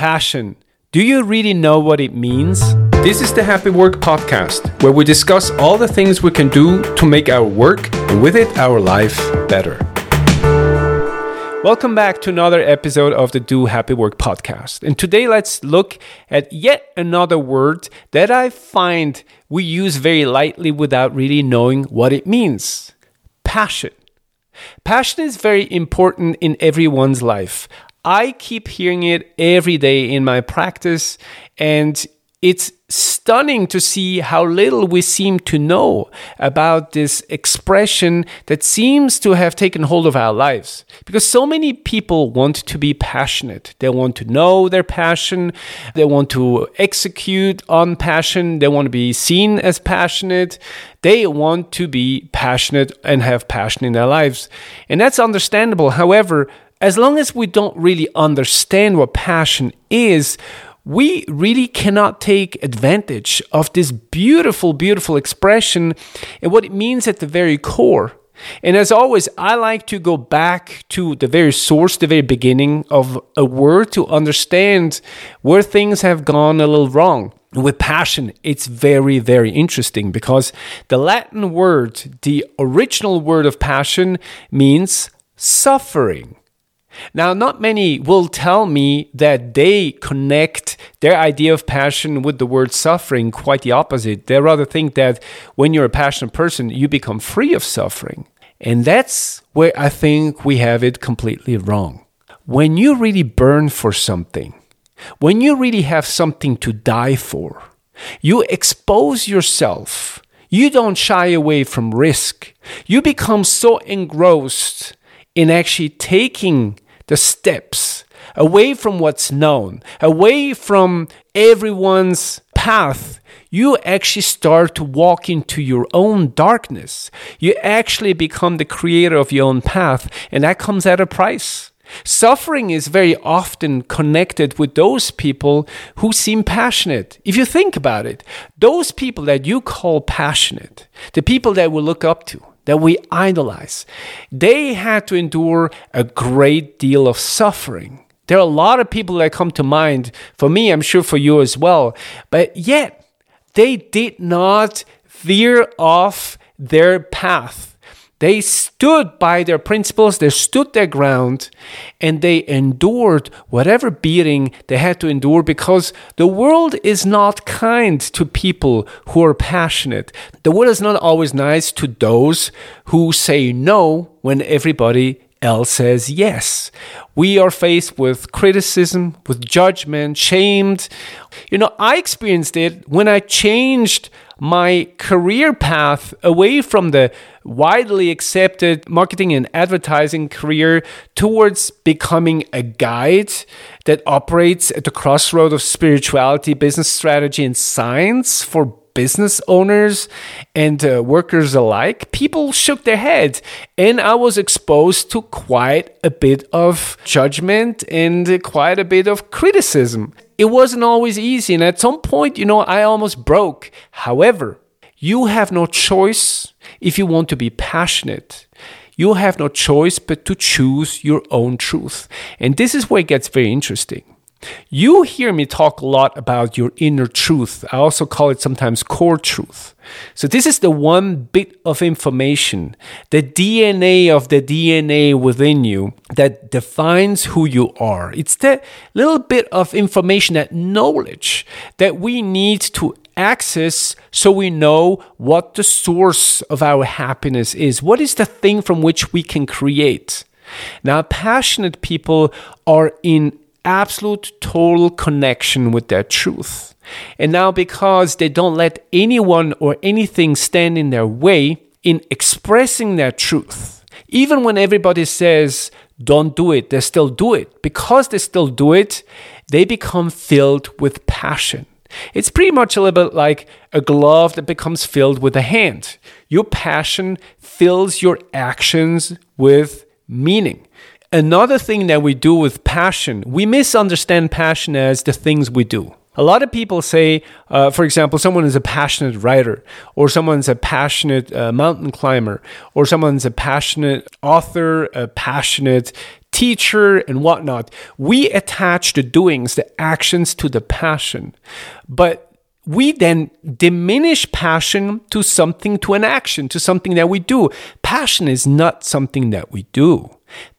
Passion. Do you really know what it means? This is the Happy Work Podcast, where we discuss all the things we can do to make our work and with it our life better. Welcome back to another episode of the Do Happy Work podcast. And today let's look at yet another word that I find we use very lightly without really knowing what it means passion. Passion is very important in everyone's life. I keep hearing it every day in my practice, and it's stunning to see how little we seem to know about this expression that seems to have taken hold of our lives. Because so many people want to be passionate. They want to know their passion. They want to execute on passion. They want to be seen as passionate. They want to be passionate and have passion in their lives. And that's understandable. However, as long as we don't really understand what passion is, we really cannot take advantage of this beautiful, beautiful expression and what it means at the very core. And as always, I like to go back to the very source, the very beginning of a word to understand where things have gone a little wrong. With passion, it's very, very interesting because the Latin word, the original word of passion, means suffering. Now, not many will tell me that they connect their idea of passion with the word suffering. Quite the opposite. They rather think that when you're a passionate person, you become free of suffering. And that's where I think we have it completely wrong. When you really burn for something, when you really have something to die for, you expose yourself. You don't shy away from risk. You become so engrossed in actually taking the steps away from what's known, away from everyone's path, you actually start to walk into your own darkness. You actually become the creator of your own path, and that comes at a price. Suffering is very often connected with those people who seem passionate. If you think about it, those people that you call passionate, the people that we look up to, that we idolize, they had to endure a great deal of suffering. There are a lot of people that come to mind, for me, I'm sure for you as well, but yet they did not veer off their path. They stood by their principles, they stood their ground, and they endured whatever beating they had to endure because the world is not kind to people who are passionate. The world is not always nice to those who say no when everybody else says yes. We are faced with criticism, with judgment, shamed. You know, I experienced it when I changed my career path away from the widely accepted marketing and advertising career towards becoming a guide that operates at the crossroad of spirituality, business strategy, and science for business owners and uh, workers alike, people shook their heads. And I was exposed to quite a bit of judgment and quite a bit of criticism. It wasn't always easy. And at some point, you know, I almost broke. However, you have no choice if you want to be passionate. You have no choice but to choose your own truth. And this is where it gets very interesting. You hear me talk a lot about your inner truth. I also call it sometimes core truth. So, this is the one bit of information, the DNA of the DNA within you that defines who you are. It's the little bit of information, that knowledge that we need to access so we know what the source of our happiness is. What is the thing from which we can create? Now, passionate people are in absolute total connection with their truth. And now, because they don't let anyone or anything stand in their way in expressing their truth, even when everybody says, don't do it, they still do it. Because they still do it, they become filled with passion. It's pretty much a little bit like a glove that becomes filled with a hand. Your passion fills your actions with meaning. Another thing that we do with passion, we misunderstand passion as the things we do. A lot of people say, uh, for example, someone is a passionate writer, or someone's a passionate uh, mountain climber, or someone's a passionate author, a passionate teacher and whatnot, we attach the doings, the actions to the passion. But we then diminish passion to something, to an action, to something that we do. Passion is not something that we do.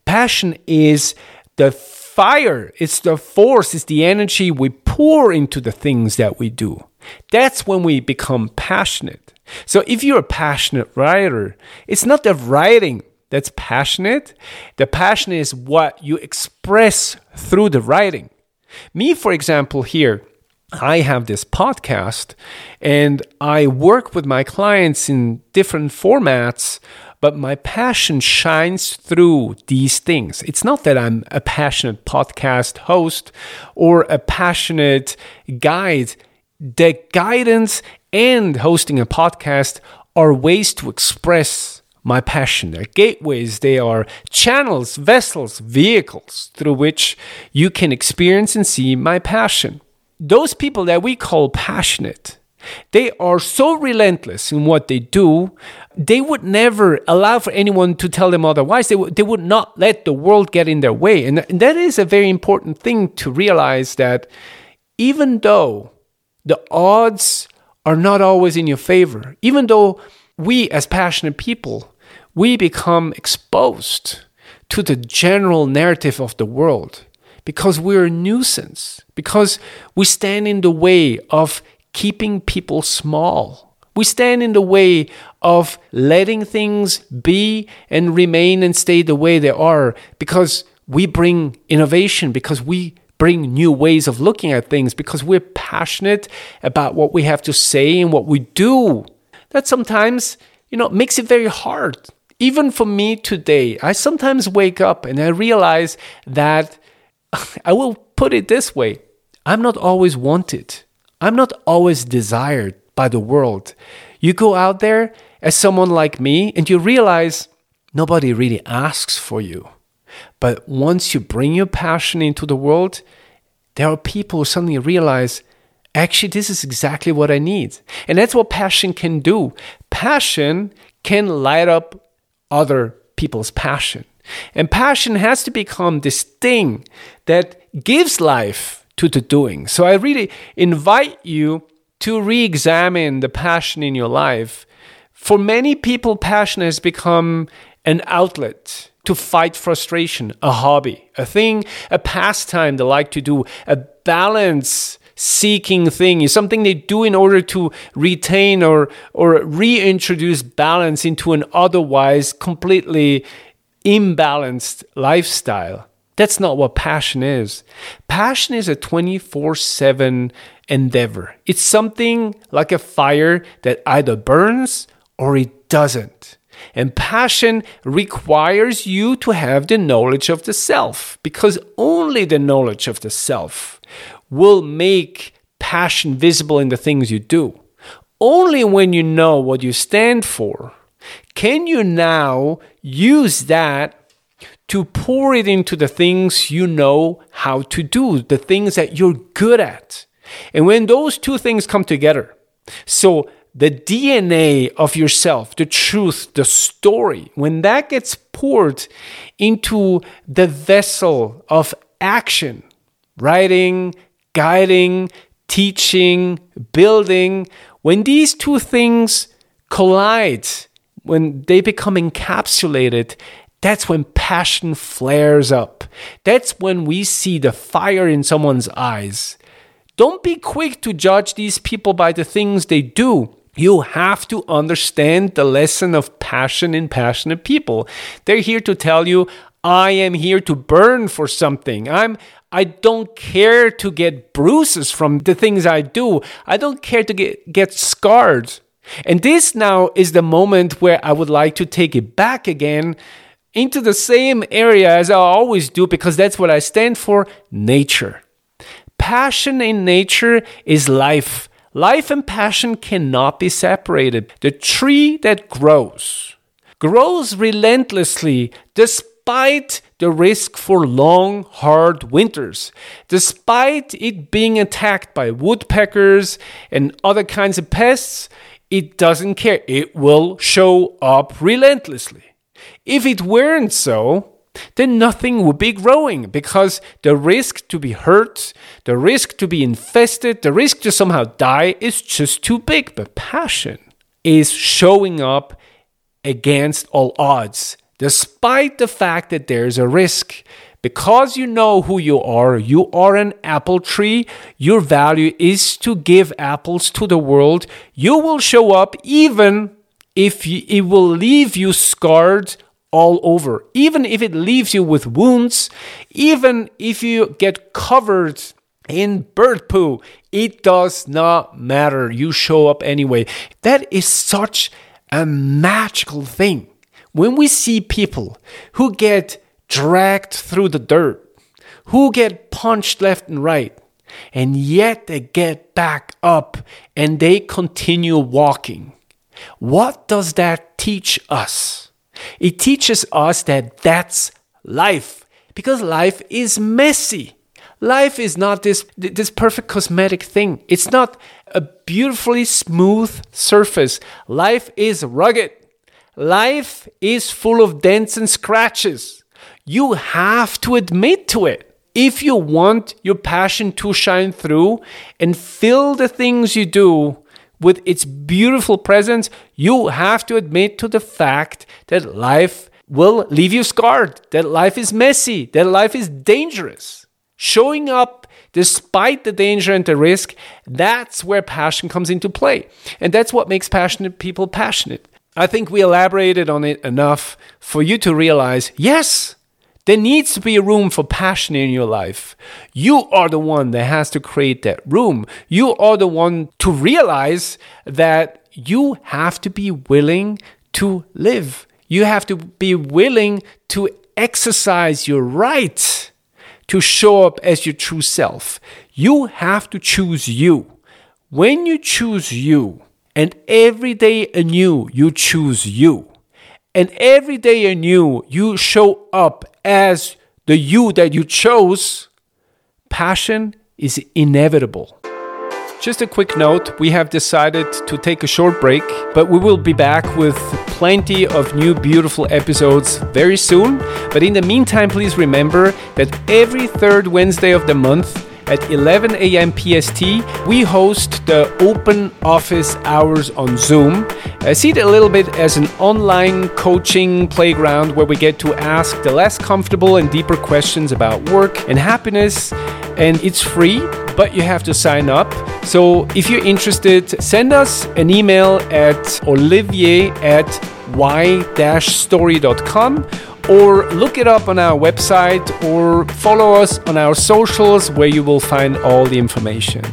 Passion is the fire, it's the force, it's the energy we pour into the things that we do. That's when we become passionate. So if you're a passionate writer, it's not the writing that's passionate. The passion is what you express through the writing. Me, for example, here, I have this podcast and I work with my clients in different formats, but my passion shines through these things. It's not that I'm a passionate podcast host or a passionate guide. The guidance and hosting a podcast are ways to express my passion. They're gateways, they are channels, vessels, vehicles through which you can experience and see my passion those people that we call passionate, they are so relentless in what they do, they would never allow for anyone to tell them otherwise. They, w- they would not let the world get in their way. And, and that is a very important thing to realize that even though the odds are not always in your favor, even though we as passionate people, we become exposed to the general narrative of the world because we're a nuisance, because we stand in the way of keeping people small. We stand in the way of letting things be and remain and stay the way they are because we bring innovation, because we bring new ways of looking at things, because we're passionate about what we have to say and what we do. That sometimes, you know, makes it very hard. Even for me today, I sometimes wake up and I realize that I will put it this way I'm not always wanted, I'm not always desired by the world. You go out there as someone like me and you realize nobody really asks for you. But once you bring your passion into the world, there are people who suddenly realize, actually, this is exactly what I need. And that's what passion can do. Passion can light up other people's passion. And passion has to become this thing that gives life to the doing. So I really invite you to re examine the passion in your life. For many people, passion has become an outlet to fight frustration, a hobby, a thing, a pastime they like to do, a balance seeking thing is something they do in order to retain or or reintroduce balance into an otherwise completely imbalanced lifestyle. That's not what passion is. Passion is a 24 7 endeavor. It's something like a fire that either burns or it doesn't. And passion requires you to have the knowledge of the self because only the knowledge of the self will make passion visible in the things you do. Only when you know what you stand for can you now use that to pour it into the things you know how to do, the things that you're good at? And when those two things come together, so the DNA of yourself, the truth, the story, when that gets poured into the vessel of action, writing, guiding, teaching, building, when these two things collide, when they become encapsulated, that's when passion flares up. That's when we see the fire in someone's eyes. Don't be quick to judge these people by the things they do. You have to understand the lesson of passion in passionate people. They're here to tell you, I am here to burn for something. I'm I don't care to get bruises from the things I do. I don't care to get, get scarred. And this now is the moment where I would like to take it back again into the same area as I always do because that's what I stand for nature. Passion in nature is life. Life and passion cannot be separated. The tree that grows grows relentlessly despite the risk for long, hard winters, despite it being attacked by woodpeckers and other kinds of pests it doesn't care. It will show up relentlessly. If it weren't so, then nothing would be growing because the risk to be hurt, the risk to be infested, the risk to somehow die is just too big. But passion is showing up against all odds, despite the fact that there's a risk. Because you know who you are, you are an apple tree. Your value is to give apples to the world. You will show up even if it will leave you scarred all over, even if it leaves you with wounds, even if you get covered in bird poo, it does not matter. You show up anyway. That is such a magical thing. When we see people who get dragged through the dirt, who get punched left and right, and yet they get back up and they continue walking. What does that teach us? It teaches us that that's life because life is messy. Life is not this this perfect cosmetic thing. It's not a beautifully smooth surface. Life is rugged. Life is full of dents and scratches. You have to admit to it. If you want your passion to shine through and fill the things you do with its beautiful presence, you have to admit to the fact that life will leave you scarred, that life is messy, that life is dangerous. Showing up despite the danger and the risk, that's where passion comes into play. And that's what makes passionate people passionate. I think we elaborated on it enough for you to realize yes, there needs to be a room for passion in your life. You are the one that has to create that room. You are the one to realize that you have to be willing to live. You have to be willing to exercise your right to show up as your true self. You have to choose you. When you choose you, and every day anew you choose you, and every day anew you show up as the you that you chose, passion is inevitable. Just a quick note we have decided to take a short break, but we will be back with plenty of new beautiful episodes very soon. But in the meantime, please remember that every third Wednesday of the month, at 11 a.m. PST, we host the open office hours on Zoom. I see it a little bit as an online coaching playground where we get to ask the less comfortable and deeper questions about work and happiness. And it's free, but you have to sign up. So if you're interested, send us an email at olivier at y-story.com or look it up on our website or follow us on our socials where you will find all the information.